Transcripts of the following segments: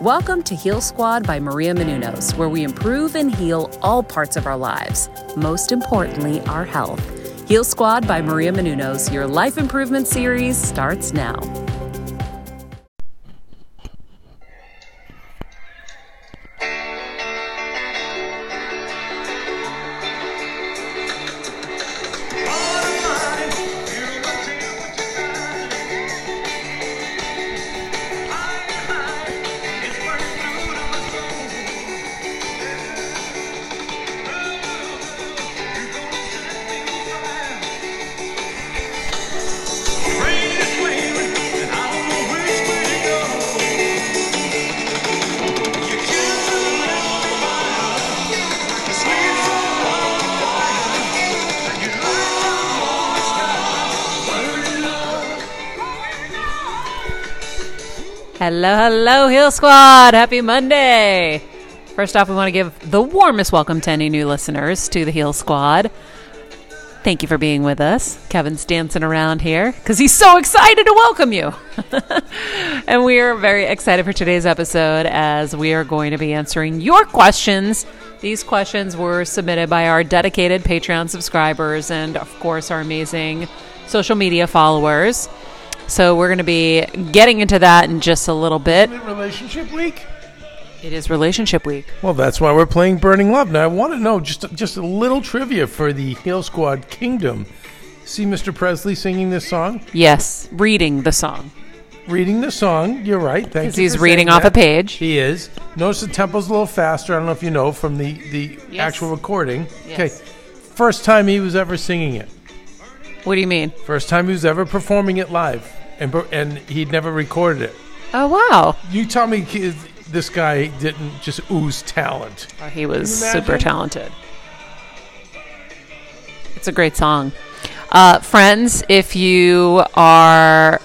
Welcome to Heal Squad by Maria Menounos, where we improve and heal all parts of our lives, most importantly, our health. Heal Squad by Maria Menounos, your life improvement series starts now. Hello, hello, Heal Squad. Happy Monday. First off, we want to give the warmest welcome to any new listeners to the Heal Squad. Thank you for being with us. Keven's dancing around here because he's so excited to welcome you. and we are very excited for today's episode as we are going to be answering your questions. These questions were submitted by our dedicated Patreon subscribers and, of course, our amazing social media followers. So we're going to be getting into that in just a little bit. Isn't it relationship week? It is relationship week. Well, that's why we're playing Burning Love. Now, I want to know just just a little trivia for the Heal Squad Kingdom. See Mr. Presley singing this song, Yes, reading the song. reading the song. You're right. Thank Because you. he's for reading saying off that. a page. He is. Notice the tempo's a little faster. I don't know if you know from the the Yes. actual recording. Yes. Okay. First time he was ever singing it. What do you mean? First time he was ever performing it live, and and he'd never recorded it. Oh, wow. You tell me this guy didn't just ooze talent. Oh, he was super talented. It's a great song. Uh, friends, if you are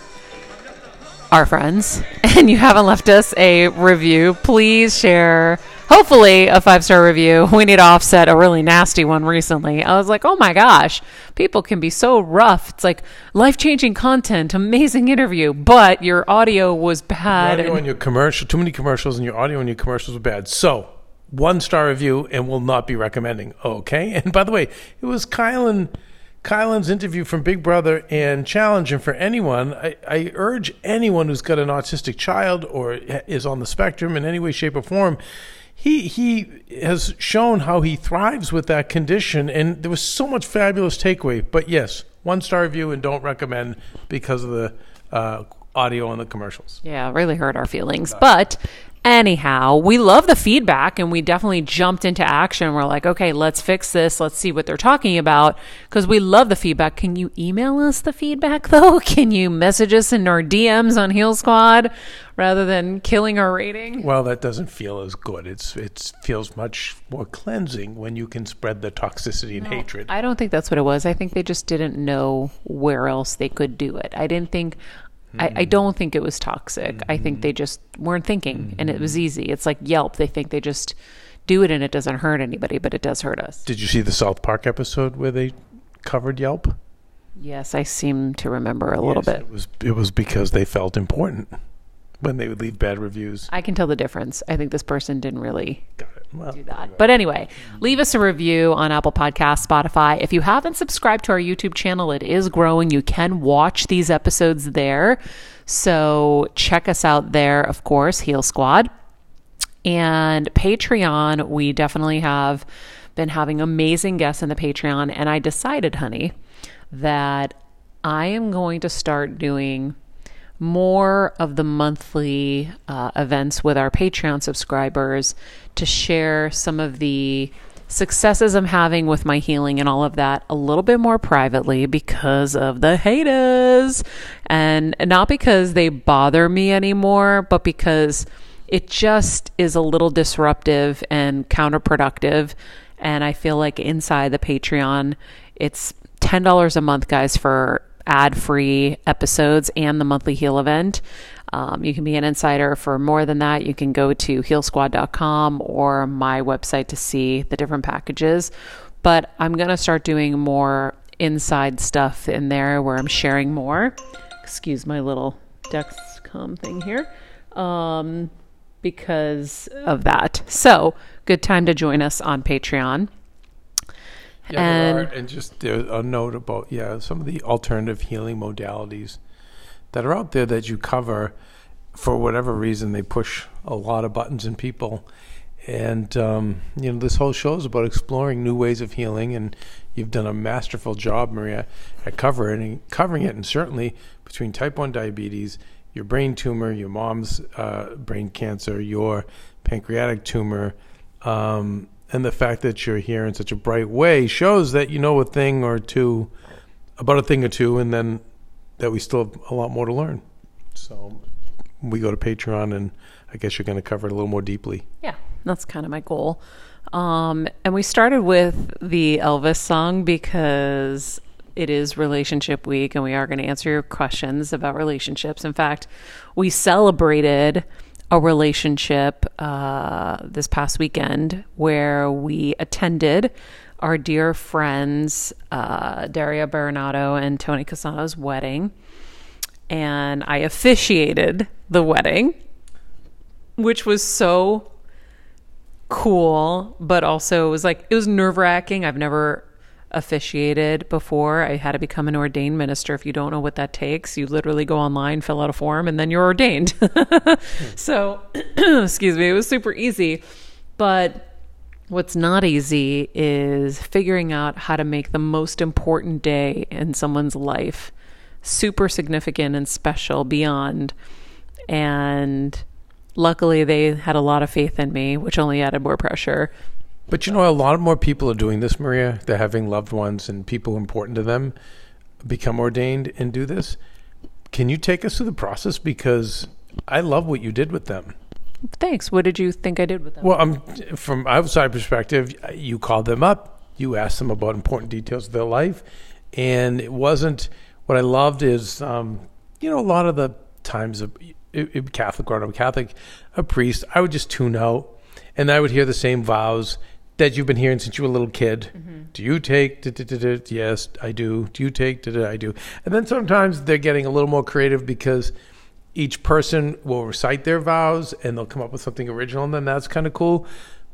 our friends and you haven't left us a review, please share. Hopefully, a five star review. We need to offset a really nasty one recently. I was like, oh my gosh, people can be so rough. It's like life changing content, amazing interview, but your audio was bad. audio and- and your commercial, too many commercials, and your audio and your commercials were bad. So, one star review, and will not be recommending. Okay. And by the way, it was Kylan, Kylan's interview from Big Brother and Challenge. And for anyone, I, I urge anyone who's got an autistic child or is on the spectrum in any way, shape, or form. He he has shown how he thrives with that condition, and there was so much fabulous takeaway. But yes, one star review, and don't recommend because of the uh, audio and the commercials. Yeah, really hurt our feelings. But anyhow, we love the feedback and we definitely jumped into action. We're like, okay, let's fix this. Let's see what they're talking about because we love the feedback. Can you email us the feedback though? Can you message us in our DMs on Heal Squad rather than killing our rating? Well, that doesn't feel as good. It's it feels much more cleansing when you can spread the toxicity and hatred. I don't think that's what it was. I think they just didn't know where else they could do it. I didn't think. I, I mm. don't think it was toxic. I think mm. they just weren't thinking, and it was mm. easy. It's like Yelp. They think they just do it and it doesn't hurt anybody, but it does hurt us. Did you see the South Park episode where they covered Yelp? Yes, I seem to remember a little bit. It was it was because they felt important when they would leave bad reviews. I can tell the difference. I think this person didn't really Got it. Well, do that. But anyway, leave us a review on Apple Podcasts, Spotify. If you haven't subscribed to our YouTube channel, it is growing. You can watch these episodes there. So check us out there, of course, Heal Squad. And Patreon, we definitely have been having amazing guests in the Patreon. And I decided, honey, that I am going to start doing more of the monthly uh, events with our Patreon subscribers to share some of the successes I'm having with my healing and all of that a little bit more privately because of the haters. And not because they bother me anymore, but because it just is a little disruptive and counterproductive. And I feel like inside the Patreon, it's $10 a month, guys, for ad free episodes and the monthly heal event. Um, you can be an insider for more than that. You can go to healsquad.com or my website to see the different packages. But I'm going to start doing more inside stuff in there where I'm sharing more. Excuse my little Dexcom thing here. Um, because of that. So, good time to join us on Patreon. Yeah, And- there are, and just a note about yeah some of the alternative healing modalities that are out there that you cover for whatever reason they push a lot of buttons in people. And um, you know this whole show is about exploring new ways of healing and you've done a masterful job maria at covering covering it. And certainly between type 1 diabetes your brain tumor your mom's uh, brain cancer your pancreatic tumor um, and the fact that you're here in such a bright way shows that you know a thing or two about a thing or two and then that we still have a lot more to learn so we go to patreon and i guess you're going to cover it a little more deeply Yeah, that's kind of my goal. Um, and we started with the Elvis song because it is relationship week and we are going to answer your questions about relationships. In fact, we celebrated a relationship uh, this past weekend where we attended our dear friends uh, Daria Berenato and Toni Cassano's wedding. And I officiated the wedding which was so cool, but also it was like it was nerve wracking. I've never officiated before. I had to become an ordained minister. If you don't know what that takes, you literally go online, fill out a form, and then you're ordained. so, excuse me, it was super easy. But what's not easy is figuring out how to make the most important day in someone's life super significant and special beyond. And luckily, they had a lot of faith in me, which only added more pressure. But you know a lot more people are doing this maria they're having loved ones and people important to them become ordained and do this can you take us through the process because i love what you did with them Thanks. What did you think I did with them? Well, um, from outside perspective, you called them up, you asked them about important details of their life, and it wasn't. What I loved is, um, you know, a lot of the times, of it, it, Catholic or Catholic, a priest, I would just tune out, and I would hear the same vows that you've been hearing since you were a little kid. Do you take? da, da, da? Yes, I do. Do you take? I do. And then sometimes they're getting a little more creative because each person will recite their vows and they'll come up with something original and then that's kind of cool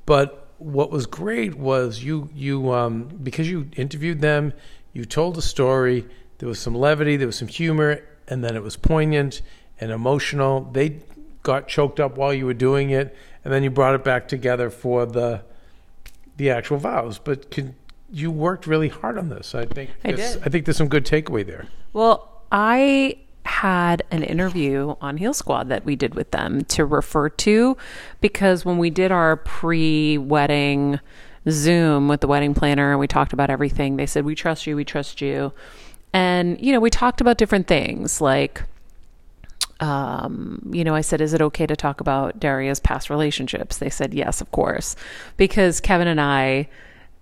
but what was great was you you um, because you interviewed them you told a story there was some levity there was some humor and then it was poignant and emotional they got choked up while you were doing it and then you brought it back together for the the actual vows but can, you worked really hard on this i think I did. i think there's some good takeaway there Well, I had an interview on Heal Squad that we did with them to refer to because when we did our pre wedding Zoom with the wedding planner and we talked about everything, they said, We trust you, we trust you. And, you know, we talked about different things like, um, you know, I said, is it okay to talk about Daria's past relationships? They said, yes, of course. Because Keven and I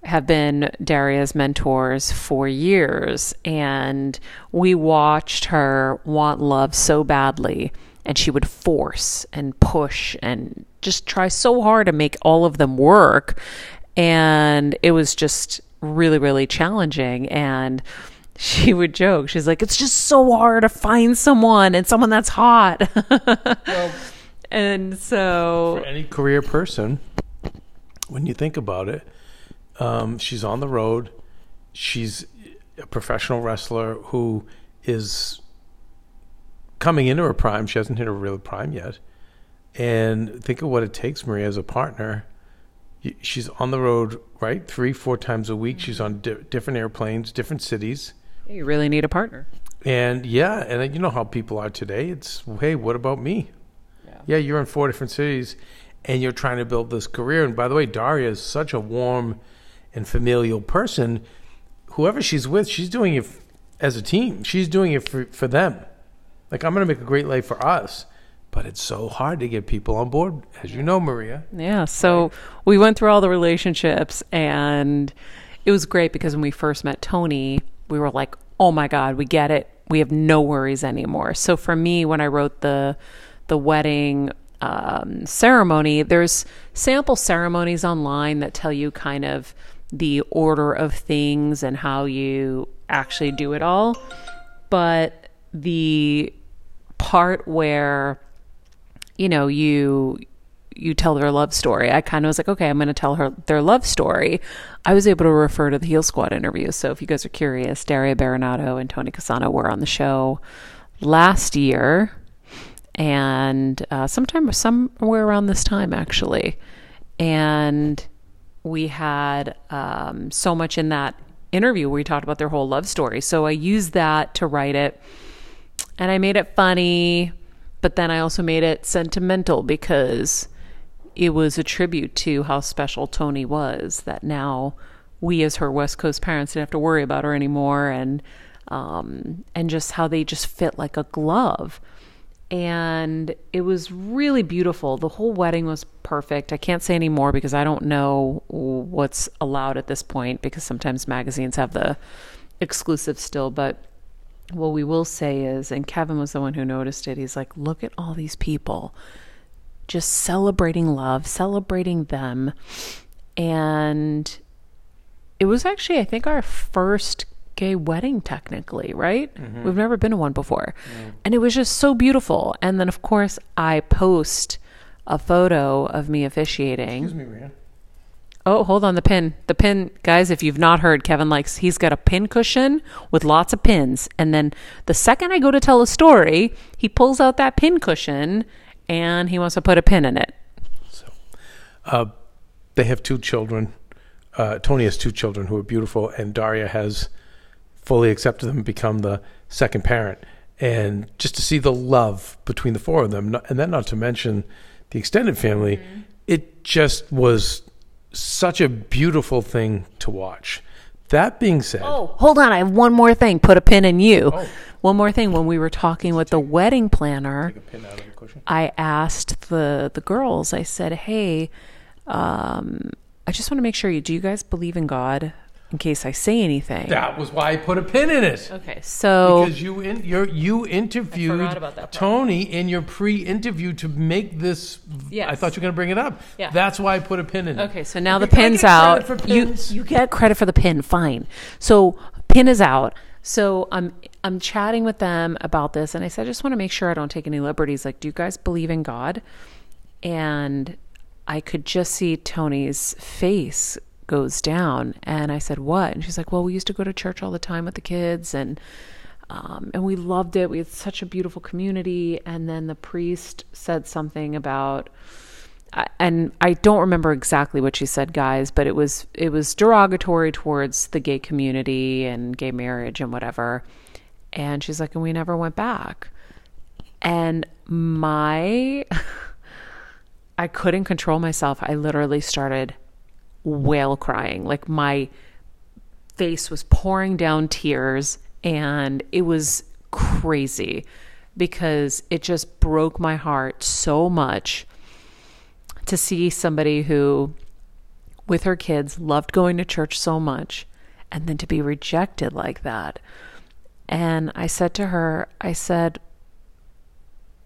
have been Daria's mentors for years, and we watched her want love so badly, and she would force and push and just try so hard to make all of them work. And it was just really, really challenging. And she would joke, she's like, it's just so hard to find someone and someone that's hot. and so, For any career person, when you think about it, um, she's on the road. She's a professional wrestler who is coming into her prime. She hasn't hit her real prime yet. And think of what it takes, Maria, as a partner. She's on the road, right? Three, four times a week. She's on di- different airplanes, different cities. You really need a partner. And yeah, and uh, you know how people are today. It's hey, what about me? Yeah. Yeah, you're in four different cities, and you're trying to build this career. And by the way, Daria is such a warm and familial person. Whoever she's with, she's doing it as a team. She's doing it for for them. Like I'm going to make a great life for us, but it's so hard to get people on board, as you know, Maria. Yeah. So we went through all the relationships and it was great because when we first met Toni, we were like, oh my God, we get it. We have no worries anymore. So for me, when I wrote the the wedding um, ceremony, there's sample ceremonies online that tell you kind of the order of things and how you actually do it all. But the part where you know you you tell their love story. I kind of was like okay i'm going to tell her their love story. I was able to refer to the heal squad interview. So if you guys are curious daria berenato and toni cassano were on the show last year and uh, sometime somewhere around this time actually. And we had um, so much in that interview where we talked about their whole love story. So i used that to write it and I made it funny, but then I also made it sentimental because it was a tribute to how special Toni was. That now we, as her West Coast parents, didn't have to worry about her anymore, and um, and just how they just fit like a glove. And it was really beautiful. The whole wedding was perfect. I can't say any more because I don't know what's allowed at this point because sometimes magazines have the exclusive still, but what we will say is, and Keven was the one who noticed it, he's like, look at all these people just celebrating love, celebrating them. And it was actually, I think, our first gay wedding, technically, right? Mm-hmm. We've never been to one before. And it was just so beautiful. And then, of course, I post a photo of me officiating. Excuse me. Oh, hold on the pin. The pin, guys, if you've not heard, Keven likes he's got a pin cushion with lots of pins. And then the second I go to tell a story, he pulls out that pin cushion and he wants to put a pin in it. Uh, they have two children. Uh, Toni has two children who are beautiful, and Daria has fully accepted them and become the second parent. And just to see the love between the four of them, and then not to mention the extended family, it just was such a beautiful thing to watch. That being said, Oh, hold on. I have one more thing. Put a pin in you. Oh. One more thing. When we were talking with the wedding planner, a pin out of the. I asked the the girls. I said, "Hey, um, I just want to make sure you do. You guys believe in God? In case I say anything." That was why I put a pin in it. Okay, so Because you in, you interviewed forgot about that part. Toni in your pre-interview to make this. Yes. I thought you were going to bring it up. Yeah. That's why I put a pin in it. Okay, so now the pin's out. You you get credit for the pin, fine. So pin is out. So I'm I'm chatting with them about this, and I said I just want to make sure I don't take any liberties. Like, do you guys believe in God? And I could just see Toni's face goes down, and I said, "What?" And she's like, "Well, we used to go to church all the time with the kids, and." Um, and we loved it. We had such a beautiful community. And then the priest said something about and I don't remember exactly what she said, guys, but it was it was derogatory towards the gay community and gay marriage and whatever. And she's like, and we never went back. And my I couldn't control myself. I literally started wail crying. Like my face was pouring down tears and it was crazy because it just broke my heart so much to see somebody who with her kids loved going to church so much and then to be rejected like that. And I said to her, I said,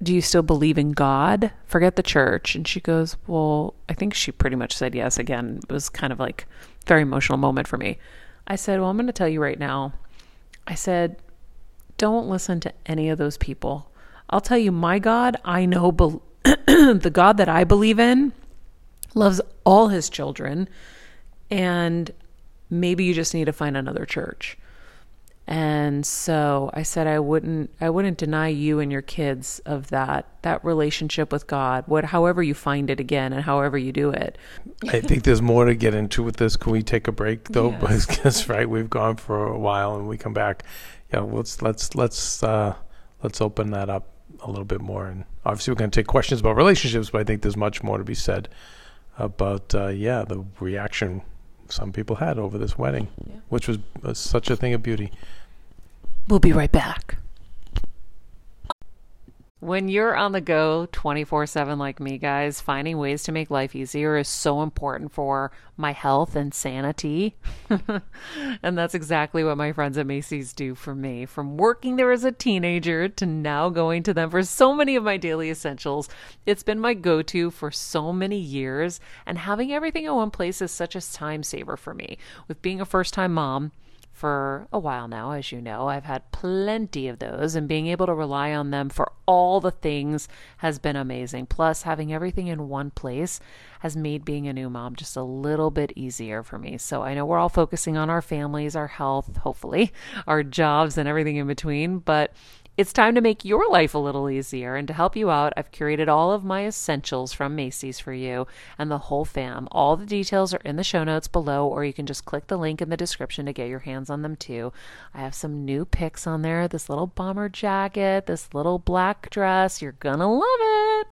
do you still believe in God? Forget the church. And she goes, Well, I think she pretty much said yes again. It was kind of like very emotional moment for me. I said, Well, I'm going to tell you right now. I said, Don't listen to any of those people. I'll tell you, my God, I know the God that I believe in loves all his children. And maybe you just need to find another church. And so I said I wouldn't I wouldn't deny you and your kids of that that relationship with God. What however you find it again and however you do it. I think there's more to get into with this. Can we take a break though? Yes. Because right, we've gone for a while and we come back. Yeah, let's let's let's uh, let's open that up a little bit more. And obviously, we're going to take questions about relationships, but I think there's much more to be said about uh, yeah the reaction some people had over this wedding, Yeah. which was uh, such a thing of beauty. We'll be right back. When you're on the go 24 7 like me, guys, finding ways to make life easier is so important for my health and sanity. and that's exactly what my friends at Macy's do for me. From working there as a teenager to now going to them for so many of my daily essentials, it's been my go to for so many years. And having everything in one place is such a time saver for me. With being a first time mom, for a while now, as you know. I've had plenty of those, and being able to rely on them for all the things has been amazing. Plus, having everything in one place has made being a new mom just a little bit easier for me. So I know we're all focusing on our families, our health, hopefully, our jobs, and everything in between, but it's time to make your life a little easier. And to help you out, I've curated all of my essentials from Macy's for you and the whole fam. All the details are in the show notes below, or you can just click the link in the description to get your hands on them too. I have some new picks on there this little bomber jacket, this little black dress. You're gonna love it.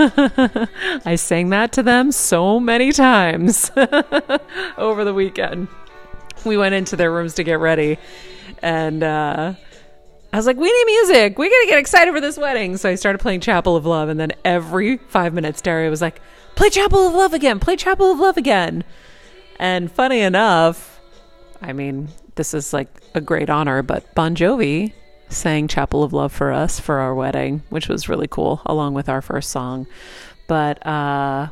I sang that to them so many times over the weekend. We went into their rooms to get ready and uh, I was like, we need music. We got to get excited for this wedding. So I started playing Chapel of Love. And then every five minutes, Daria was like, play Chapel of Love again, play Chapel of Love again. And funny enough, I mean, this is like a great honor, but Bon Jovi sang Chapel of Love for us for our wedding, which was really cool, along with our first song. But uh,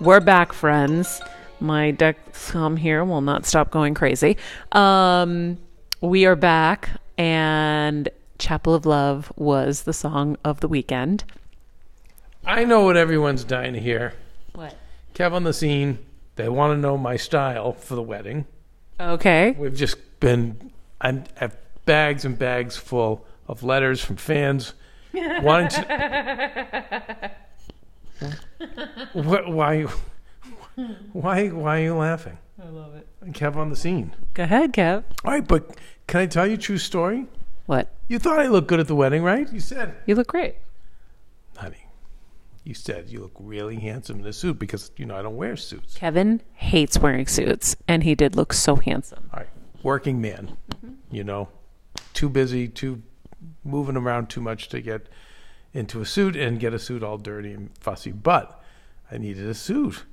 we're back, friends. My Dexcom here will not stop going crazy. Um, we are back, and Chapel of Love was the song of the weekend. I know what everyone's dying to hear. What? Kev on the scene. They want to know my style for the wedding. Okay. We've just been. I'm, I have bags and bags full of letters from fans wanting to. What, why? Why? Why are you laughing? I love it. Kev on the scene. Go ahead, Kev. All right, but can I tell you a true story? What? You thought I looked good at the wedding, right? You said, You look great. honey. You said you look really handsome in a suit because you know I don't wear suits. Keven hates wearing suits, and he did look so handsome. All right, working man. Mm-hmm. You know, too busy, too moving around too much to get into a suit and get a suit all dirty and fussy. But I needed a suit.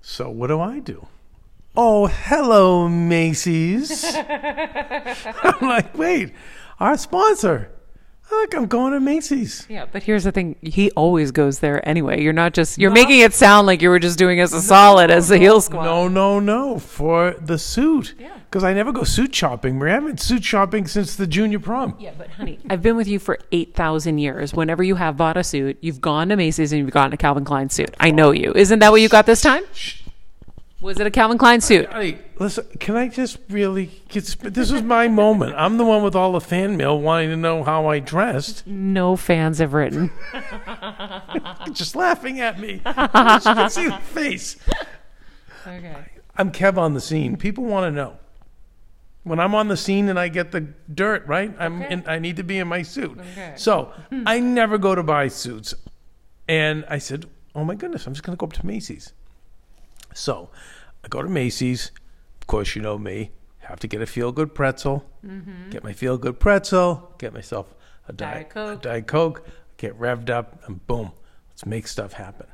So what do I do? Oh, hello, Macy's. I'm like, wait, our sponsor. I'm I'm going to Macy's. Yeah, but here's the thing: he always goes there anyway. You're not just you're making it sound like you were just doing us a solid as the heal squad. No, no, no, for the suit. Yeah. Because I never go suit shopping. Maria, I've been suit shopping since the junior prom. Yeah, but honey, I've been with you for eight thousand years. Whenever you have bought a suit, you've gone to Macy's and you've gotten a Calvin Klein suit. I know you. Isn't that what you got this time? Was it a Calvin Klein suit? Hey, listen, can I just really get, sp- this was my moment. I'm the one with all the fan mail wanting to know how I dressed. No fans have written. Just laughing at me. you can see the face. Okay. I'm Kev on the scene. People want to know. When I'm on the scene and I get the dirt, right? I'm in, I need to be in my suit. Okay. So hmm. I never go to buy suits. And I said, Oh my goodness, I'm just gonna go up to Macy's. So I go to Macy's. Of course, you know me. Have to get a feel good pretzel. Mm-hmm. Get my feel good pretzel. Get myself a Diet diet, Coke. A diet Coke. Get revved up, and boom, let's make stuff happen.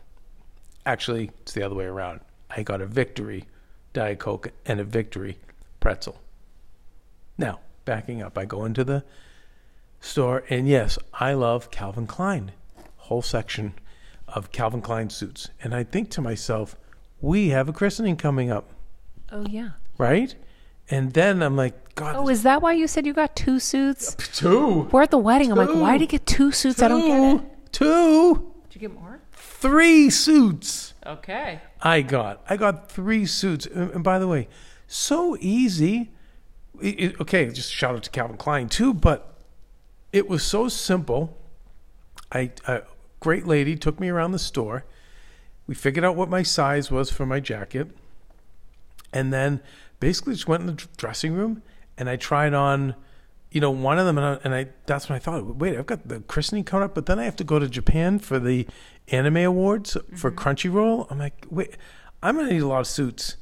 Actually, it's the other way around. I got a victory Diet Coke and a victory pretzel. Now, backing up, I go into the store, and yes, I love Calvin Klein. Whole section of Calvin Klein suits. And I think to myself, we have a christening coming up, Oh yeah. right? And then I'm like, God, Oh, is that why you said you got two suits? two. We're at the wedding. I'm like, why did you get two suits? I don't get it. Two. Did you get more? Three suits. Okay. I got. I got three suits. And and by the way, so easy. It- it- okay, just shout out to Calvin Klein too, but it was so simple. I a great lady took me around the store. We figured out what my size was for my jacket, and then basically just went in the dressing room and I tried on, you know, one of them, and I, and I that's when I thought, wait, I've got the christening coming up, but then I have to go to Japan for the anime awards for Crunchyroll. I'm like, wait, I'm gonna need a lot of suits,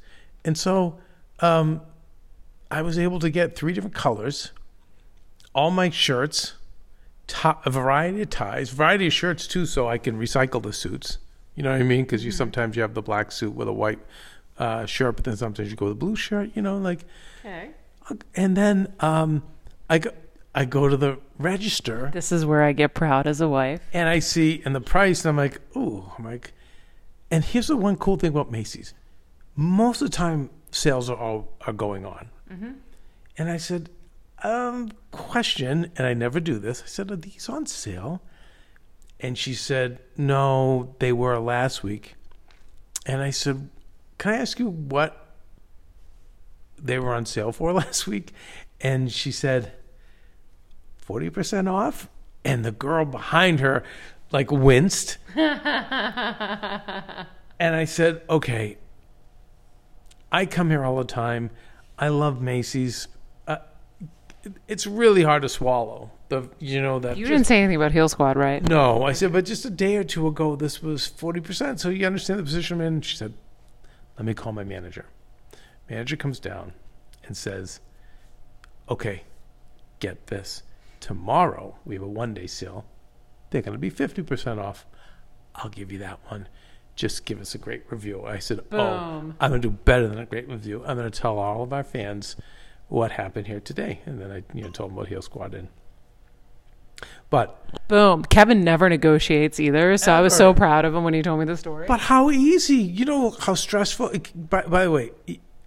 and so um, I was able to get three different colors, all my shirts, ti- a variety of ties, variety of shirts too, so I can recycle the suits. You know what I mean? Because you sometimes you have the black suit with a white uh, shirt, but then sometimes you go with a blue shirt. You know, like Okay. and then um, I go, I go to the register This is where I get proud as a wife. and I see and the price and I'm like, ooh, I'm like, and here's the one cool thing about Macy's. Most of the time, sales are all are going on. And I said, um, question, and I never do this. I said, are these on sale? And she said, no, they were last week. And I said, can I ask you what they were on sale for last week? And she said, 40% off? And the girl behind her like winced. and I said, okay, I come here all the time. I love Macy's. Uh, it's really hard to swallow. The you know that You just- didn't say anything about Heal Squad, right? no, I said, but just a day or two ago, this was 40%. So you understand the position I'm in? She said, let me call my manager. Manager comes down and says, okay, get this. Tomorrow, we have a one day sale. They're going to be 50% off. I'll give you that one. Just give us a great review. I said, oh, Boom. oh, I'm going to do better than a great review. I'm going to tell all of our fans what happened here today. And then I you know, told them what Heal Squad did. But Boom. Keven never negotiates either, so I was so proud of him when he told me the story. But how easy? You know how stressful. By, by the way,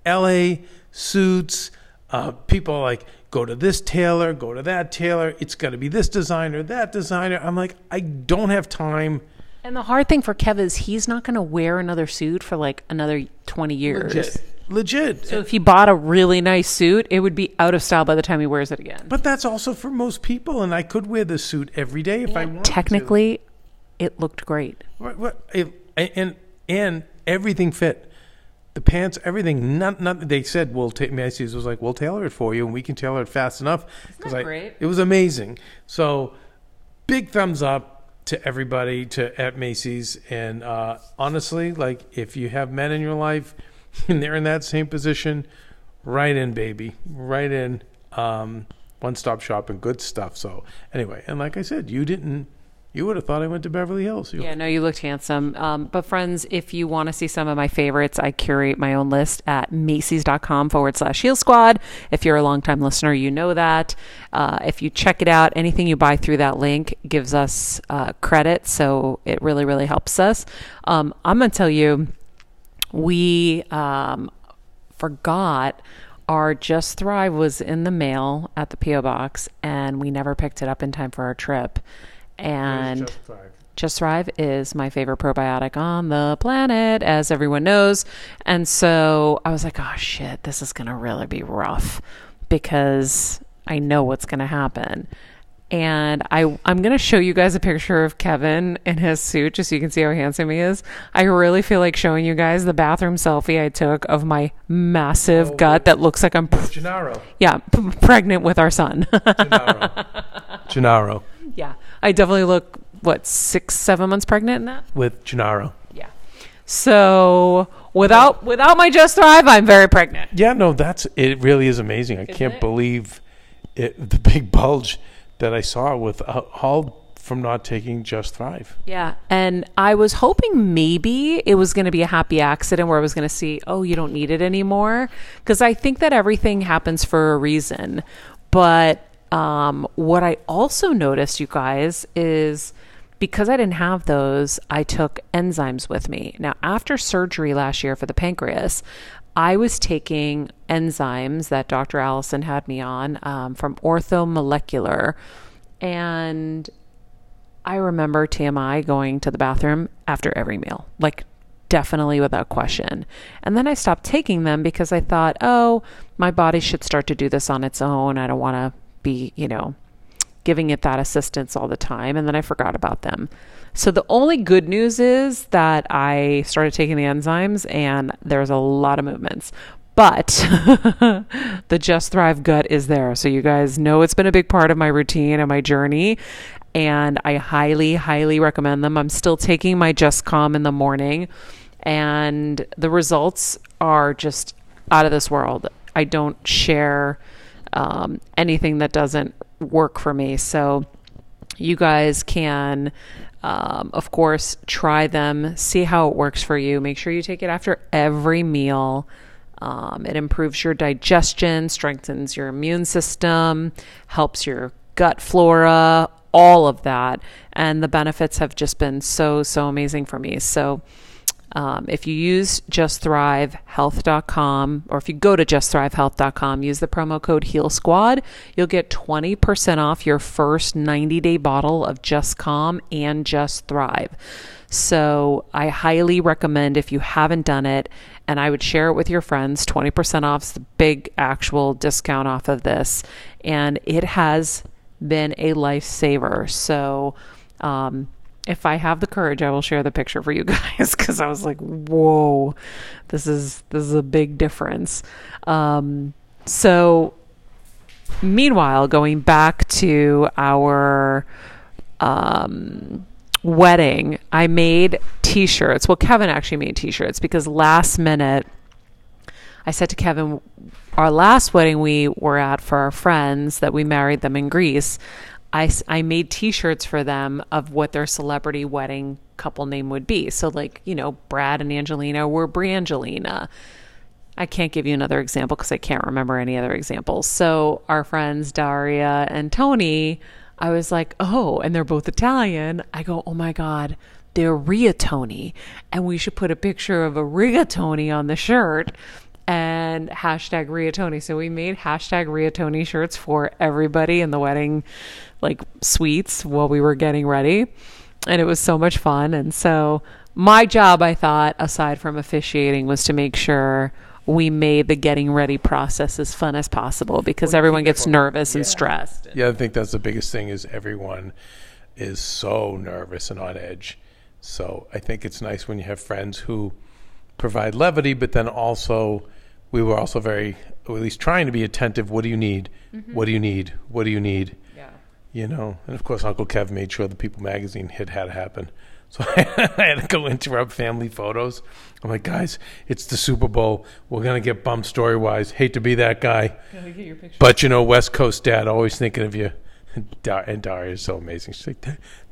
L.A. suits. Uh, people like go to this tailor, go to that tailor. It's got to be this designer, that designer. I'm like, I don't have time And the hard thing for Kev is he's not going to wear another suit for like another 20 years. Legit. Legit. So if he bought a really nice suit, it would be out of style by the time he wears it again. but that's also for most people, and I could wear this suit every day if I wanted to. Technically, it looked great. What, what, it- and and everything fit. The pants, everything. Not, not. They said we'll take. Macy's was like, we'll tailor it for you, and we can tailor it fast enough. Because that great? it was amazing. So, big thumbs up to everybody to at Macy's. And uh, honestly, like if you have men in your life and they're in that same position, right in, baby, right in. Um, one stop shopping, good stuff. So anyway, and like I said, you didn't. You would have thought I went to Beverly Hills. You Yeah, no, you looked handsome. Um, but friends, if you want to see some of my favorites, I curate my own list at Macy's.com forward slash Heal Squad. If you're a longtime listener, you know that. Uh, if you check it out, anything you buy through that link gives us uh, credit, so it really, really helps us. Um, I'm gonna tell you, we um, forgot our Just Thrive was in the mail at the PO box, and we never picked it up in time for our trip. And just Thrive is my favorite probiotic on the planet, as everyone knows. And so I was like, oh shit, this is going to really be rough because I know what's going to happen. And I, I'm going to show you guys a picture of Keven in his suit just so you can see how handsome he is. I really feel like showing you guys the bathroom selfie I took of my massive oh, gut that looks like I'm, Gennaro. yeah, p- pregnant with our son. Gennaro. Gennaro. yeah, I definitely look, what, six, seven months pregnant in that? With Gennaro. Yeah. So without without my Just Thrive, I'm very pregnant. Yeah, no, that's it. Really is amazing. I can't it? believe it. The big bulge that I saw with uh, all from not taking Just Thrive. Yeah, and I was hoping maybe it was going to be a happy accident where I was going to see, oh, you don't need it anymore, because I think that everything happens for a reason. But um, what I also noticed, you guys, is because I didn't have those, I took enzymes with me. Now, after surgery last year for the pancreas, I was taking enzymes that Dr. Allison had me on um, from Orthomolecular. And I remember TMI going to the bathroom after every meal, like definitely without question. And then I stopped taking them because I thought, oh, my body should start to do this on its own. I don't want to be, you know, giving it that assistance all the time. And then I forgot about them. So the only good news is that I started taking the enzymes and there's a lot of movements. But the Just Thrive gut is there. So you guys know it's been a big part of my routine and my journey. And I highly, highly recommend them. I'm still taking my Just Calm in the morning. And the results are just out of this world. I don't share um, anything that doesn't work for me. So you guys can, um, of course, try them, see how it works for you. Make sure you take it after every meal. Um, it improves your digestion, strengthens your immune system, helps your gut flora, all of that. And the benefits have just been so, so amazing for me. So, um, if you use justthrivehealth.com or if you go to justthrivehealth.com, use the promo code Heal Squad, you'll get 20% off your first 90 day bottle of Just Calm and Just Thrive. So I highly recommend if you haven't done it, and I would share it with your friends. 20% off is the big actual discount off of this. And it has been a lifesaver. So, um, if I have the courage, I will share the picture for you guys because I was like, "Whoa, this is this is a big difference." Um, so, meanwhile, going back to our um, wedding, I made T-shirts. Well, Keven actually made T-shirts because last minute, I said to Keven, our last wedding we were at for our friends that we married them in Greece. I, I made t-shirts for them of what their celebrity wedding couple name would be. So like, you know, Brad and Angelina were Brangelina. I can't give you another example because I can't remember any other examples. So our friends Daria and Toni, I was like, oh, and they're both Italian. I go, oh my God, they're rigatoni. And we should put a picture of a rigatoni on the shirt and hashtag rigatoni. So we made hashtag rigatoni shirts for everybody in the wedding like suites while we were getting ready. and it was so much fun. And so my job, I thought, aside from officiating, was to make sure we made the getting ready process as fun as possible because everyone gets nervous and stressed. Yeah, I think that's the biggest thing is everyone is so nervous and on edge. So I think it's nice when you have friends who provide levity, but then also we were also very, or at least trying to be attentive. What do you need? What do you need? What do you need? Yeah. You know, and of course, Uncle Kev made sure the People magazine hit had to happen. So I had to go interrupt family photos. I'm like, guys, it's the Super Bowl. We're gonna get bummed story wise. Hate to be that guy, but you know, West Coast dad, always thinking of you. And Daria is so amazing. She's like,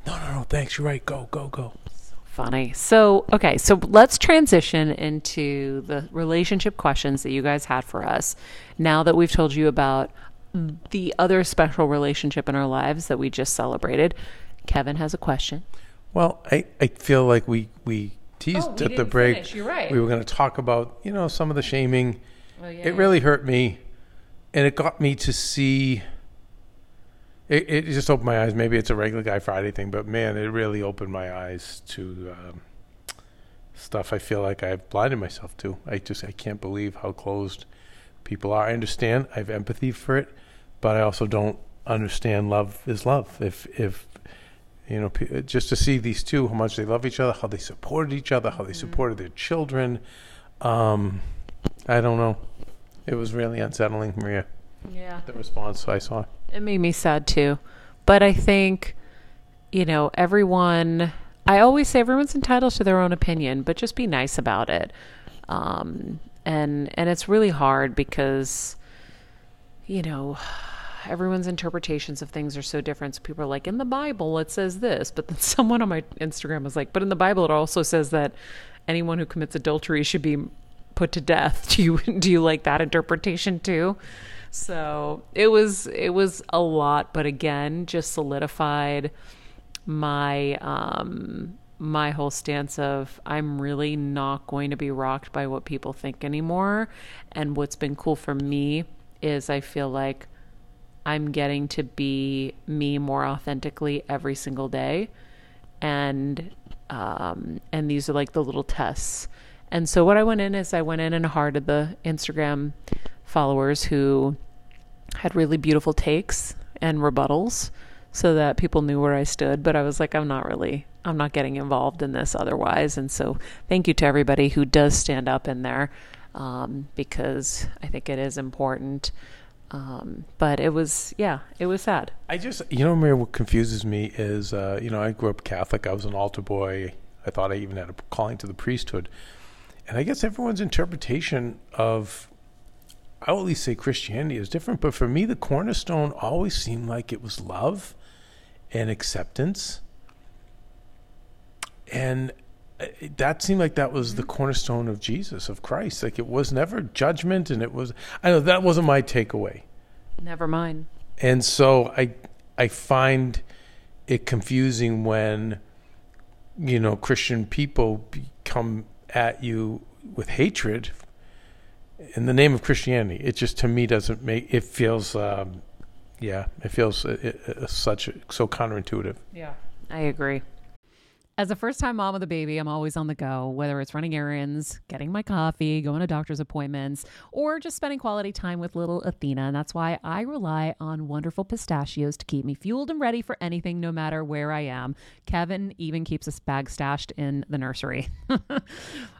no, no, no, thanks. You're right. Go, go, go. Funny. So, okay, so let's transition into the relationship questions that you guys had for us. Now that we've told you about the other special relationship in our lives that we just celebrated, Keven has a question. Well, I, I feel like we we oh, teased Oh, we at the break. finish. You're right. We were going to talk about you know some of the shaming. Oh, yeah, it really hurt me, and it got me to see. It, it just opened my eyes. Maybe it's a regular guy Friday thing, but man, it really opened my eyes to um, stuff I feel like I've blinded myself to. I just I can't believe how closed people are. I understand. I have empathy for it, but I also don't understand love is love. If if you know, just to see these two, how much they love each other, how they supported each other, how they supported their children. Um, I don't know. It was really unsettling, Maria. Yeah. The response I saw. It made me sad too. But I think, you know, everyone, I always say everyone's entitled to their own opinion, but just be nice about it. Um, and, and it's really hard because, you know, everyone's interpretations of things are so different. So people are like, in the Bible, it says this. But then someone on my Instagram was like, but in the Bible, it also says that anyone who commits adultery should be put to death. Do you, do you like that interpretation too? So it was it was a lot, but again, just solidified my um my whole stance of I'm really not going to be rocked by what people think anymore. And what's been cool for me is I feel like I'm getting to be me more authentically every single day. And um and these are like the little tests. And so what I went in is I went in and hearted the Instagram followers who had really beautiful takes and rebuttals so that people knew where I stood. But I was like, I'm not really, I'm not getting involved in this otherwise. And so thank you to everybody who does stand up in there um, because I think it is important. Um, but it was, yeah, it was sad. I just, you know, Maria, what confuses me is, uh, you know, I grew up Catholic. I was an altar boy. I thought I even had a calling to the priesthood. And I guess everyone's interpretation of, I will at least say Christianity is different. But for me, the cornerstone always seemed like it was love and acceptance. And uh, that seemed like that was the cornerstone of Jesus, of Christ. Like it was never judgment, and it was. I know that wasn't my takeaway Never mind. and so I I find it confusing when you know Christian people come at you with hatred in the name of Christianity. It just to me doesn't make it feels um, yeah it feels uh, uh, such so counterintuitive. Yeah, I agree. As a first time mom with a baby, I'm always on the go, whether it's running errands, getting my coffee, going to doctor's appointments, or just spending quality time with little Athena. And that's why I rely on wonderful pistachios to keep me fueled and ready for anything, no matter where I am. Keven even keeps a bag stashed in the nursery.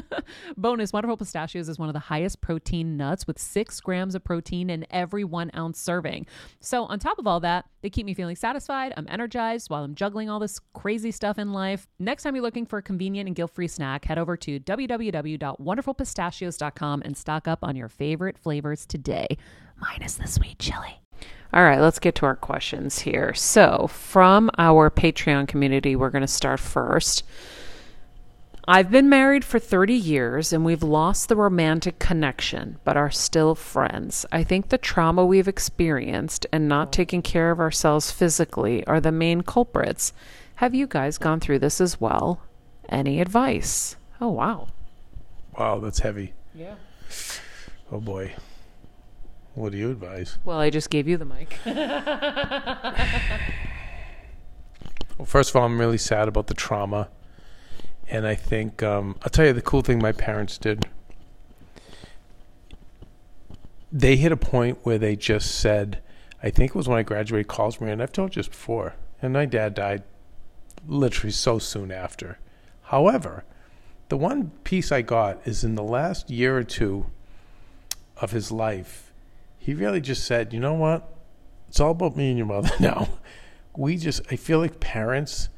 Bonus Wonderful Pistachios is one of the highest protein nuts with six grams of protein in every one ounce serving. So, on top of all that, they keep me feeling satisfied. I'm energized while I'm juggling all this crazy stuff in life. Next time you're looking for a convenient and guilt free snack, head over to www.wonderfulpistachios.com and stock up on your favorite flavors today, minus the sweet chili. All right, let's get to our questions here. So, from our Patreon community, we're going to start first. I've been married for 30 years and we've lost the romantic connection, but are still friends. I think the trauma we've experienced and not oh. taking care of ourselves physically are the main culprits. Have you guys gone through this as well? Any advice? Oh, wow. Wow, that's heavy. Yeah. Oh boy. What do you advise? Well, I just gave you the mic. Well, first of all, I'm really sad about the trauma. And I think, um, I'll tell you the cool thing my parents did. They hit a point where they just said, I think it was when I graduated college, and I've told you this before, and my dad died literally so soon after. However, the one piece I got is in the last year or two of his life, he really just said, you know what? It's all about me and your mother now. We just, I feel like parents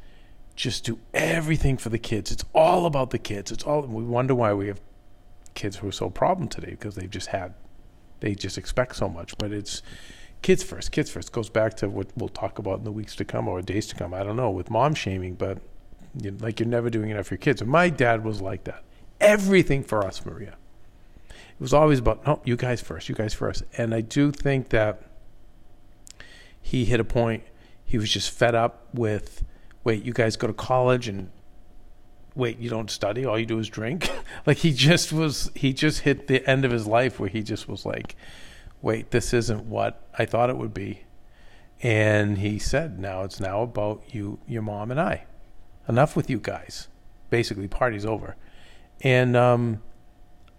just do everything for the kids. It's all about the kids. It's all, we wonder why we have kids who are so problem today because they've just had, they just expect so much. But it's kids first, kids first. Goes back to what we'll talk about in the weeks to come or days to come. I don't know, with mom shaming, but you, like you're never doing enough for your kids. And my dad was like that. Everything for us, Maria. It was always about, no, you guys first, you guys first. And I do think that he hit a point, he was just fed up with, wait, you guys go to college and wait, you don't study, all you do is drink. like he just was, he just hit the end of his life where he just was like, wait, this isn't what I thought it would be. And he said, now it's now about you, your mom, and I. Enough with you guys. Basically, party's over. And um,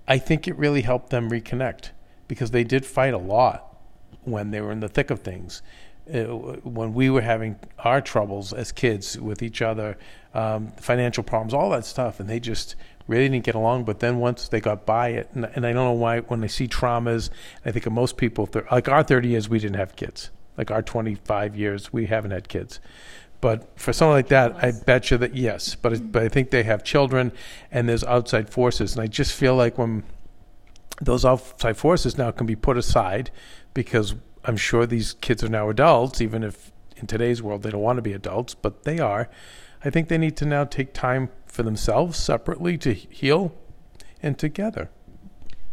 I think it really helped them reconnect because they did fight a lot when they were in the thick of things. Uh, when we were having our troubles as kids with each other, um, financial problems, all that stuff, and they just really didn't get along. But then once they got by it, and, and I don't know why, when they see traumas, I think of most people, like our 30 years, we didn't have kids. Like our 25 years, we haven't had kids. But for someone like that, I bet you that yes. But it, but I think they have children, and there's outside forces, and I just feel like when those outside forces now can be put aside, because I'm sure these kids are now adults, even if in today's world they don't want to be adults, but they are. I think they need to now take time for themselves separately to heal and together.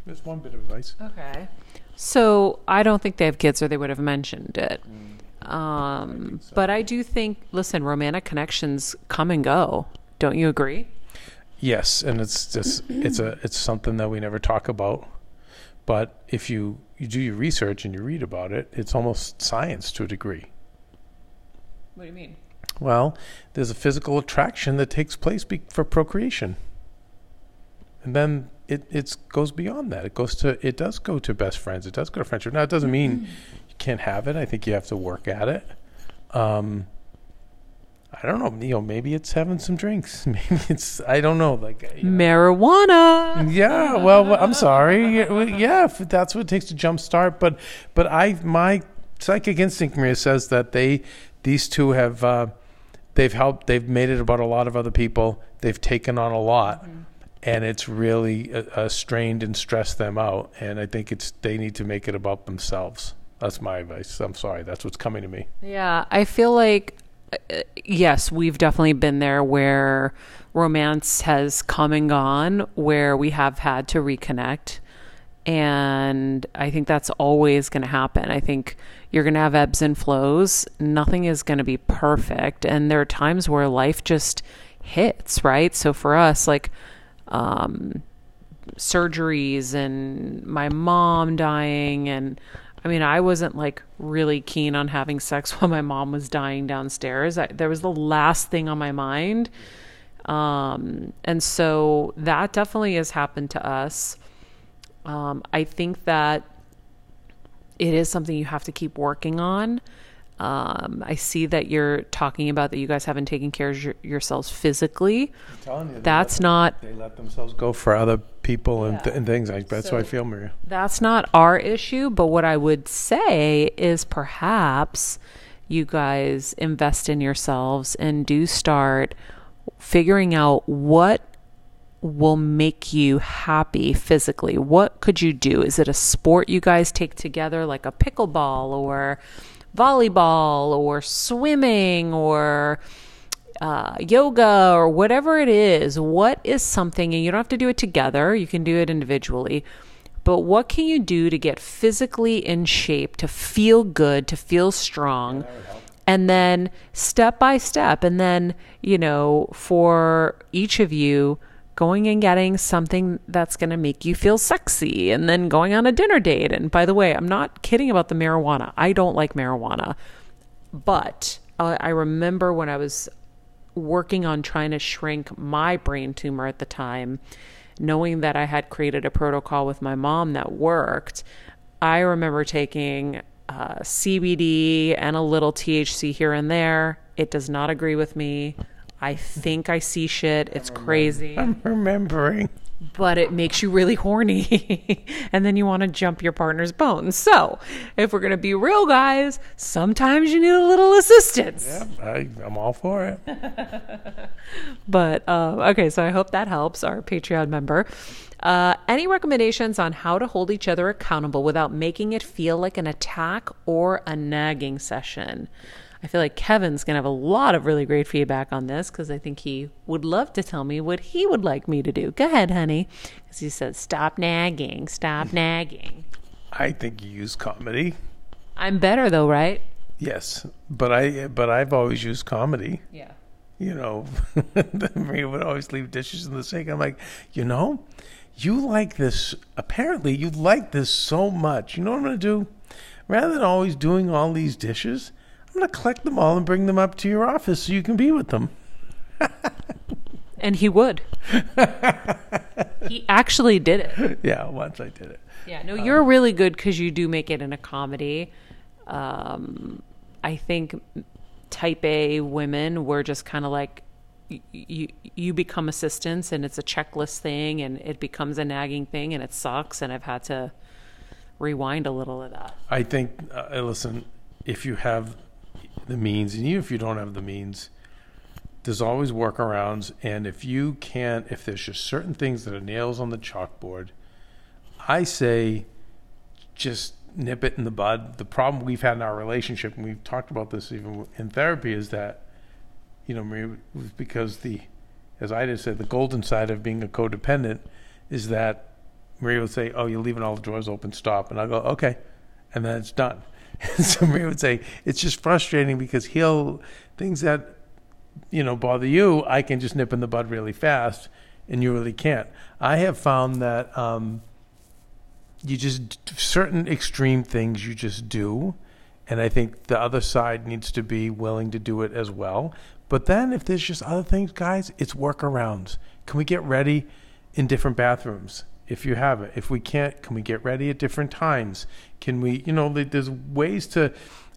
There's one bit of advice. Okay. So I don't think they have kids or they would have mentioned it. Um, But I do think, listen, romantic connections come and go. Don't you agree? Yes, and it's just it's a it's something that we never talk about. But if you you do your research and you read about it, it's almost science to a degree. What do you mean? Well, there's a physical attraction that takes place be- for procreation, and then it it goes beyond that. It goes to it does go to best friends. It does go to friendship. Now, it doesn't mean you can't have it. I think you have to work at it. Um, I don't know. You know, maybe it's having some drinks. Maybe it's I don't know. Like you know. Marijuana. Yeah, well, I'm sorry. Yeah, if that's what it takes to jumpstart. But, but I, my psychic instinct, Maria, says that they, these two have, uh, they've helped. They've made it about a lot of other people. They've taken on a lot, and it's really uh, uh, strained and stressed them out. And I think it's they need to make it about themselves. That's my advice. I'm sorry. That's what's coming to me. Yeah, I feel like uh, yes, we've definitely been there where romance has come and gone, where we have had to reconnect. And I think that's always going to happen. I think you're going to have ebbs and flows. Nothing is going to be perfect. And there are times where life just hits, right? So for us, like, um, surgeries and my mom dying and I mean I wasn't like really keen on having sex while my mom was dying downstairs. I, there was the last thing on my mind. Um and so that definitely has happened to us. Um I think that it is something you have to keep working on. Um, I see that you're talking about that you guys haven't taken care of your, yourselves physically. That's not They let themselves go for other people and, th- and things. I, that's how I feel, Maria. That's not our issue, but what I would say is perhaps you guys invest in yourselves and do start figuring out what will make you happy physically. What could you do? Is it a sport you guys take together like a pickleball or volleyball or swimming or uh, yoga or whatever it is, what is something, and you don't have to do it together, you can do it individually, but what can you do to get physically in shape, to feel good, to feel strong? And then step by step, and then, you know, for each of you, going and getting something that's going to make you feel sexy and then going on a dinner date. And by the way, I'm not kidding about the marijuana. I don't like marijuana. But uh, I remember when I was working on trying to shrink my brain tumor at the time, knowing that I had created a protocol with my mom that worked, I remember taking uh, CBD and a little THC here and there. It does not agree with me. I think I see shit. It's crazy, I'm remembering. but it makes you really horny. and then you want to jump your partner's bones. So, if we're going to be real guys, sometimes you need a little assistance. Yeah, I, I'm all for it. But uh, okay, so I hope that helps our Patreon member. Uh, any recommendations on how to hold each other accountable without making it feel like an attack or a nagging session? I feel like Keven's going to have a lot of really great feedback on this because I think he would love to tell me what he would like me to do. Go ahead, honey. Because he says, stop nagging, stop mm. nagging. I think you use comedy. I'm better though, right? Yes, but I but I've always used comedy. Yeah. You know, Maria would always leave dishes in the sink. I'm like, you know, you like this. Apparently, you like this so much. You know what I'm going to do? Rather than always doing all these dishes, I'm going to collect them all and bring them up to your office so you can be with them. And he would. he actually did it. Yeah, once I did it. Yeah, no, you're really good because you do make it in a comedy. Um, I think type A women were just kind of like you you become assistants and it's a checklist thing and it becomes a nagging thing and it sucks and I've had to rewind a little of that. I think, uh, listen, if you have the means, and even if you don't have the means, there's always workarounds. And if you can't, if there's just certain things that are nails on the chalkboard, I say just nip it in the bud. The problem we've had in our relationship, and we've talked about this even in therapy, is that, you know, Maria, because the, as I just said, the golden side of being a codependent is that Maria would say, "Oh, you're leaving all the drawers open. Stop." And I go, "Okay," and then it's done. And so Maria would say, "It's just frustrating because he'll things that you know bother you, I can just nip in the bud really fast, and you really can't." I have found that um, you just certain extreme things you just do, and I think the other side needs to be willing to do it as well. But then, if there's just other things, guys, it's workarounds. Can we get ready in different bathrooms? If you have it. If we can't, can we get ready at different times? Can we, you know, there's ways to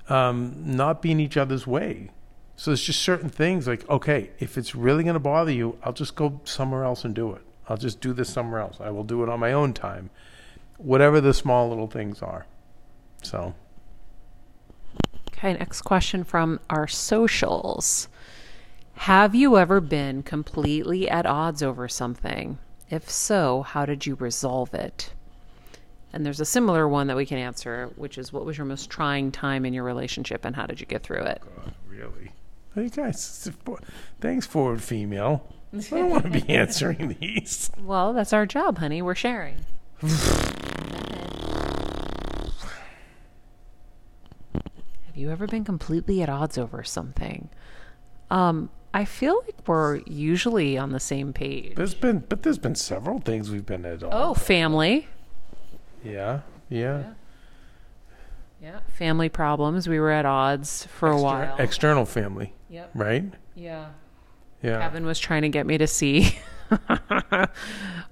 um, not be in each other's way. So there's just certain things like, okay, if it's really going to bother you, I'll just go somewhere else and do it. I'll just do this somewhere else. I will do it on my own time. Whatever the small little things are. So, Okay, next question from our socials. Have you ever been completely at odds over something? If so, how did you resolve it? And there's a similar one that we can answer, which is what was your most trying time in your relationship and how did you get through it? God, really? Hey guys, thanks, forward female. I don't want to be answering these. Well, that's our job, honey. We're sharing. Have you ever been completely at odds over something? Um, I feel like we're usually on the same page. There's been, but there's been several things we've been at. Oh, family. yeah, yeah. Yeah. Family problems. We were at odds for a while. External family, yep. right? Yeah. Yeah. Keven was trying to get me to see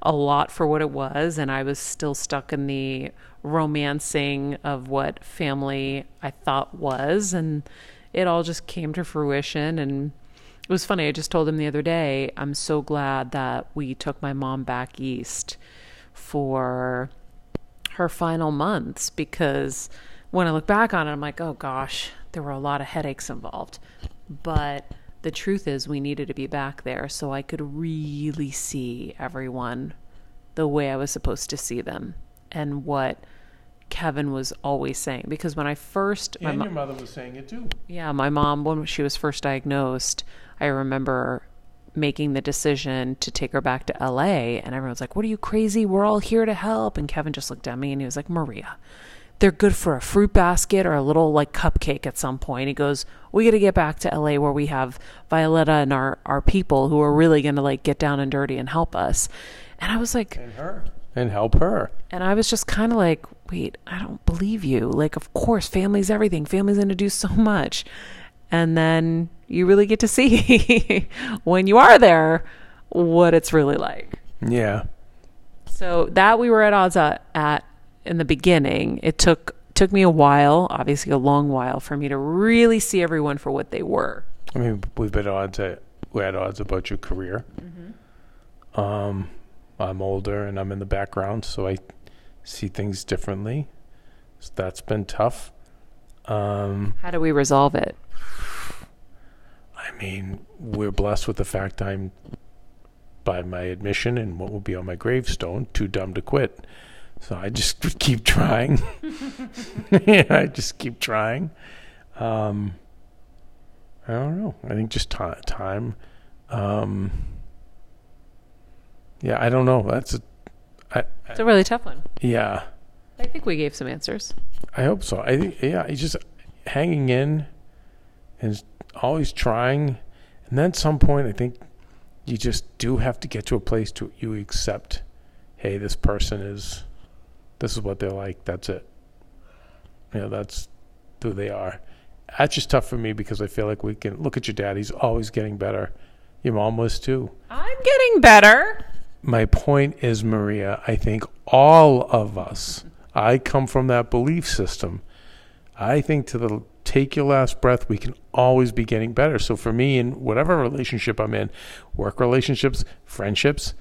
a lot for what it was, and I was still stuck in the romancing of what family I thought was, and it all just came to fruition. And it was funny. I just told him the other day, I'm so glad that we took my mom back east for her final months because when I look back on it, I'm like, oh gosh, there were a lot of headaches involved. But the truth is, we needed to be back there so I could really see everyone the way I was supposed to see them and what Keven was always saying because when I first my And mo- your mother was saying it too. yeah, my mom, when she was first diagnosed, I remember making the decision to take her back to LA. And everyone's like, What are you crazy? We're all here to help. And Keven just looked at me and he was like, Maria, they're good for a fruit basket or a little like cupcake at some point. He goes, We got to get back to LA where we have Violetta and our, our people who are really going to like get down and dirty and help us. And I was like, And her. And help her. and I was just kind of like, wait, I don't believe you. Like, of course, family's everything. Family's going to do so much. And then you really get to see when you are there what it's really like. Yeah. So that we were at odds at, in the beginning. It took took me a while, obviously a long while, for me to really see everyone for what they were. I mean, we've been odds at we're at odds about your career. Um, I'm older and I'm in the background, so I see things differently. So that's been tough. Um, How do we resolve it? I mean, we're blessed with the fact I'm, by my admission and what will be on my gravestone, too dumb to quit. So I just keep trying. yeah, I just keep trying. Um, I don't know. I think just ti time. Um, yeah, I don't know. That's a, I, It's a really tough one. yeah. I think we gave some answers. I hope so. I think yeah, he's just hanging in and always trying. And then at some point I think you just do have to get to a place to you accept, hey, this person is this is what they're like, that's it. You know, that's who they are. That's just tough for me because I feel like we can look at your dad, he's always getting better. Your mom was too. I'm getting better. My point is, Maria, I think all of us, I come from that belief system. I think to the take your last breath, we can always be getting better. So for me, in whatever relationship I'm in, work relationships, friendships,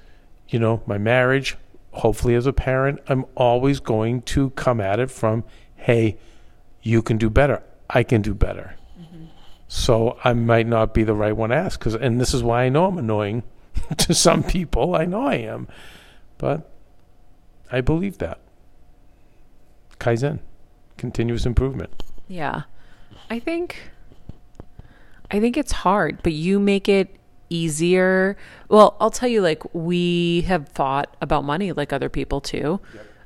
you know, my marriage, hopefully as a parent, I'm always going to come at it from, hey, you can do better. I can do better. Mm-hmm. So I might not be the right one to ask, cause, and this is why I know I'm annoying to some people. I know I am, but I believe that. Kaizen, continuous improvement. Yeah. I think I think it's hard, but you make it easier. Well, I'll tell you like we have thought about money like other people too.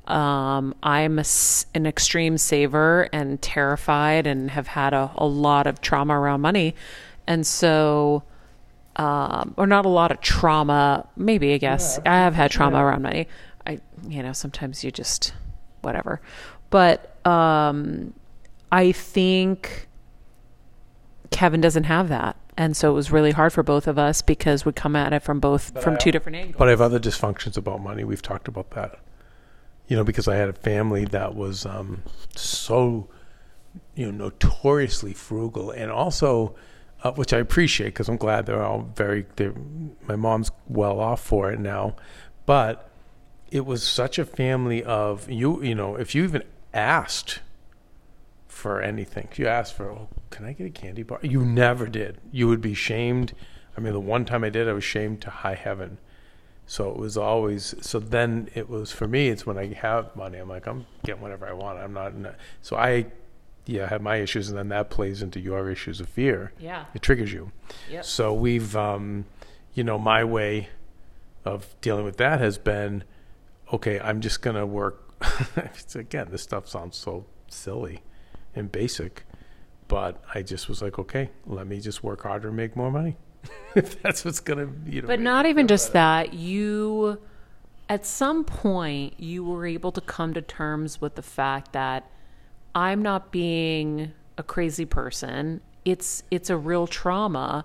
Um, I'm a an extreme saver and terrified and have had a, a lot of trauma around money. And so um, or not a lot of trauma, maybe I guess. I have had trauma around money. I you know, sometimes you just whatever. But um I think Keven doesn't have that. And so it was really hard for both of us because we come at it from both from I- two different angles. But I have other dysfunctions about money. We've talked about that. You know, because I had a family that was um, so, you know, notoriously frugal, and also, uh, which I appreciate because I'm glad they're all very. They're, my mom's well off for it now, but it was such a family of you. You know, if you even asked for anything, you asked for, oh, can I get a candy bar? You never did. You would be shamed. I mean, the one time I did, I was shamed to high heaven. So it was always so. Then it was for me. It's when I have money. I'm like I'm getting whatever I want. I'm not. In a, so I, yeah, have my issues, and then that plays into your issues of fear. yeah. It triggers you. Yep. So we've, um, you know, my way of dealing with that has been, okay, I'm just gonna work. it's, again, this stuff sounds so silly and basic, but I just was like, okay, let me just work harder and make more money. if that's what's gonna, you know. But not even just that. You, at some point, you were able to come to terms with the fact that I'm not being a crazy person. It's it's a real trauma,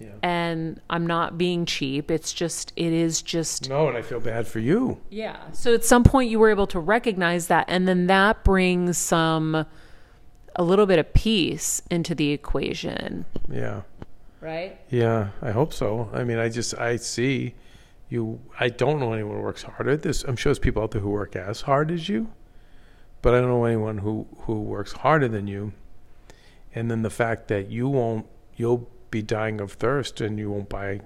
Yeah. and I'm not being cheap. It's just it is just No, and I feel bad for you. yeah. So at some point, you were able to recognize that, and then that brings some a little bit of peace into the equation, Yeah. right? Yeah, I hope so. I mean, I just I see you. I don't know anyone who works harder. This I'm sure there's people out there who work as hard as you, but I don't know anyone who who works harder than you. And then the fact that you won't, you'll be dying of thirst and you won't buy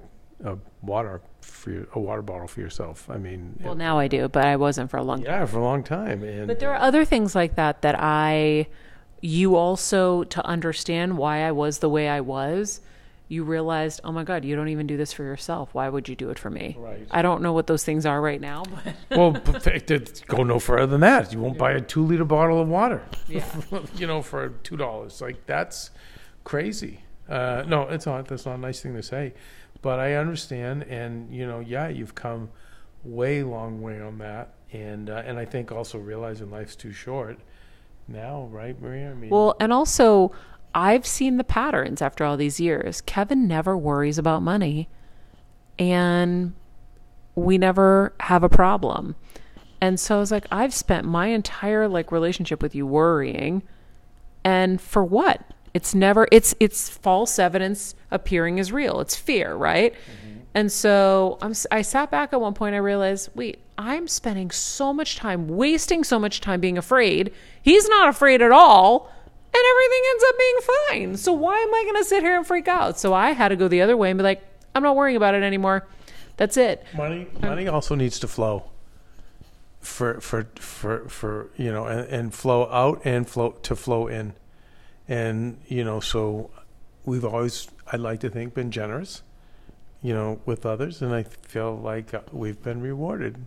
a water for your, a water bottle for yourself. I mean, Well, now I do, but I wasn't for a long time. yeah, for a long time. And But there are other things like that that I, you also, to understand why I was the way I was, you realized, oh my God, you don't even do this for yourself. Why would you do it for me? Right. I don't know what those things are right now, but well. Go no further than that. You won't buy a two liter bottle of water. Yeah. you know, for two dollars. Like that's crazy. Uh, no, it's not. That's not a nice thing to say, but I understand. And you know, yeah, you've come way long way on that. And uh, and I think also realizing life's too short now, right, Maria? I mean, Well, and also, I've seen the patterns after all these years. Keven never worries about money, and we never have a problem. And so I was like, I've spent my entire like relationship with you worrying, and for what? It's never. It's it's false evidence appearing as real. It's fear, right? Mm-hmm. And so I'm, I sat back at one point. I realized, wait, I'm spending so much time, wasting so much time being afraid. He's not afraid at all, and everything ends up being fine. So why am I going to sit here and freak out? So I had to go the other way and be like, I'm not worrying about it anymore. That's it. money money also needs to flow for for for for you know and, and flow out and flow to flow in and you know so we've always i'd like to think been generous you know with others and i feel like we've been rewarded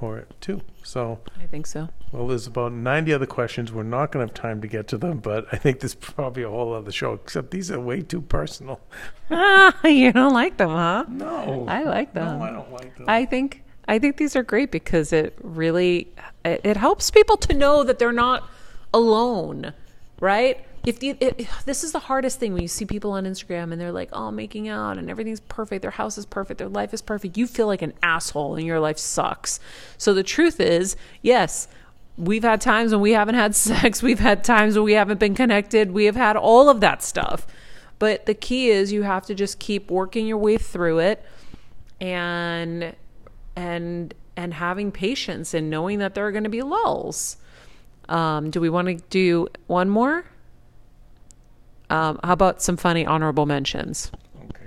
for it too so I think so. well there's about 90 other questions we're not going to have time to get to them but i think there's probably a whole other show except these are way too personal you don't like them, huh? no I like them. no i don't like them I think I think these are great because it really it, it helps people to know that they're not alone, right? If you, it, this is the hardest thing when you see people on Instagram and they're like, "Oh, making out and everything's perfect, their house is perfect, their life is perfect," you feel like an asshole and your life sucks. So the truth is, yes, we've had times when we haven't had sex, we've had times when we haven't been connected, we have had all of that stuff. But the key is you have to just keep working your way through it and and and having patience and knowing that there are going to be lulls. Um, do we want to do one more? Um, how about some funny honorable mentions? okay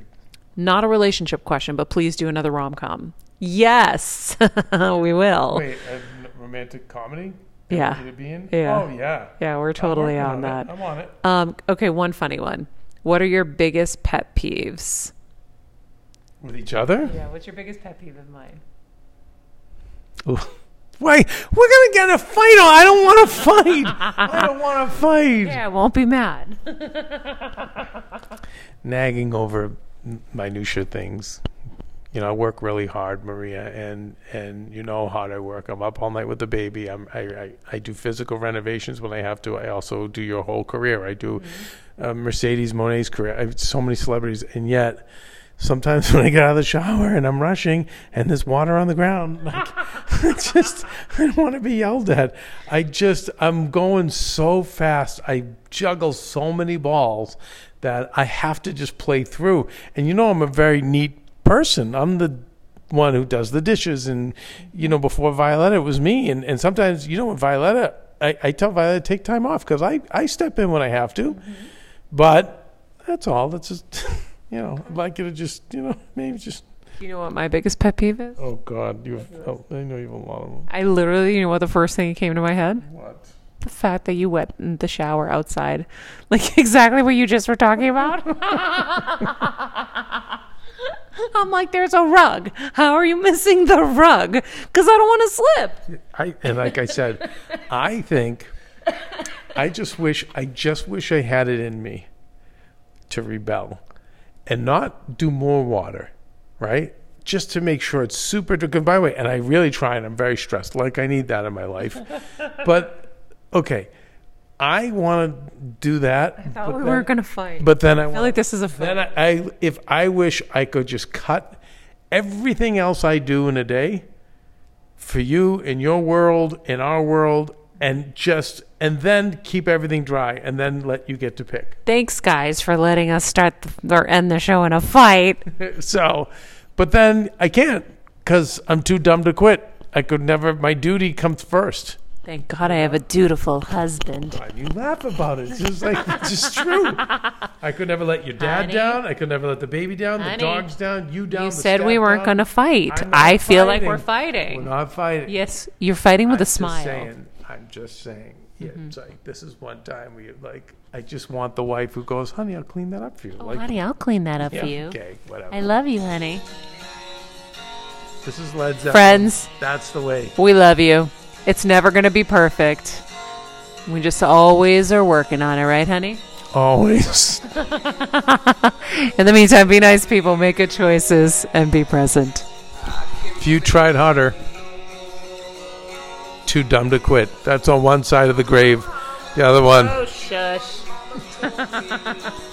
Not a relationship question, but please do another rom com. Yes, we will. Wait, a n- romantic comedy? Yeah. To be in? Yeah. Oh yeah. Yeah, we're totally working on it. that. I'm on it. Um, okay, one funny one. What are your biggest pet peeves? With each other? Yeah, what's your biggest pet peeve of mine? Ooh. Wait, we're gonna get a fight. Oh, I don't want to fight. I don't want to fight. Yeah, I won't be mad. Nagging over minutia things. You know, I work really hard, Maria, and and you know how hard I work. I'm up all night with the baby. I'm I, I, I do physical renovations when I have to. I also do your whole career. I do uh, Mercedes Moné's career. I have so many celebrities, and yet sometimes when I get out of the shower and I'm rushing and there's water on the ground, like, I just I don't want to be yelled at. I just I'm going so fast. I juggle so many balls that I have to just play through. And you know I'm a very neat person. I'm the one who does the dishes and you know before Violetta it was me and, and sometimes you know when Violetta I, I tell Violetta to take time off because I, I step in when I have to. Mm-hmm. But that's all. That's just you know, I'd like you to just you know, maybe just You know what my biggest pet peeve is? Oh God, you. Oh, I know you have a lot of them. I literally, you know what the first thing that came to my head? What? The fact that you wet in the shower outside. Like exactly what you just were talking about. I'm like, there's a rug. How are you missing the rug? Because I don't want to slip. I and like I said, I think I just wish I just wish I had it in me to rebel and not do more water, right? Just to make sure it's super good. By the way, and I really try and I'm very stressed. Like I need that in my life. but okay, I want to do that. I thought we then- weren't going to fight. But then I, I feel want- like this is a then fight. I, I if I wish I could just cut everything else I do in a day for you in your world in our world and just and then keep everything dry and then let you get to pick. Thanks, guys, for letting us start the, or end the show in a fight. so, but then I can't cuz I'm too dumb to quit. I could never my duty comes first. Thank God I have a dutiful husband. God, you laugh about it. It's just like it's just true. I could never let your dad Honey. down. I could never let the baby down, Honey. the dogs down, you down. You said we weren't going to fight. I feel like we're fighting. We're not fighting. Yes, you're fighting with I'm a just smile. saying. I'm just saying. Yeah, Mm-hmm. it's like this is one time you like. I just want the wife who goes, "Honey, I'll clean that up for you." Oh, like, honey, I'll clean that up yeah, for you. okay, whatever. I love you, honey. this is Led Zeppelin. Friends, That's the way. we love you. It's never going to be perfect. We just always are working on it, right, honey? Always. In the meantime, be nice people, make good choices, and be present. if you tried harder, too dumb to quit. That's on one side of the grave. The other one. Oh, shush.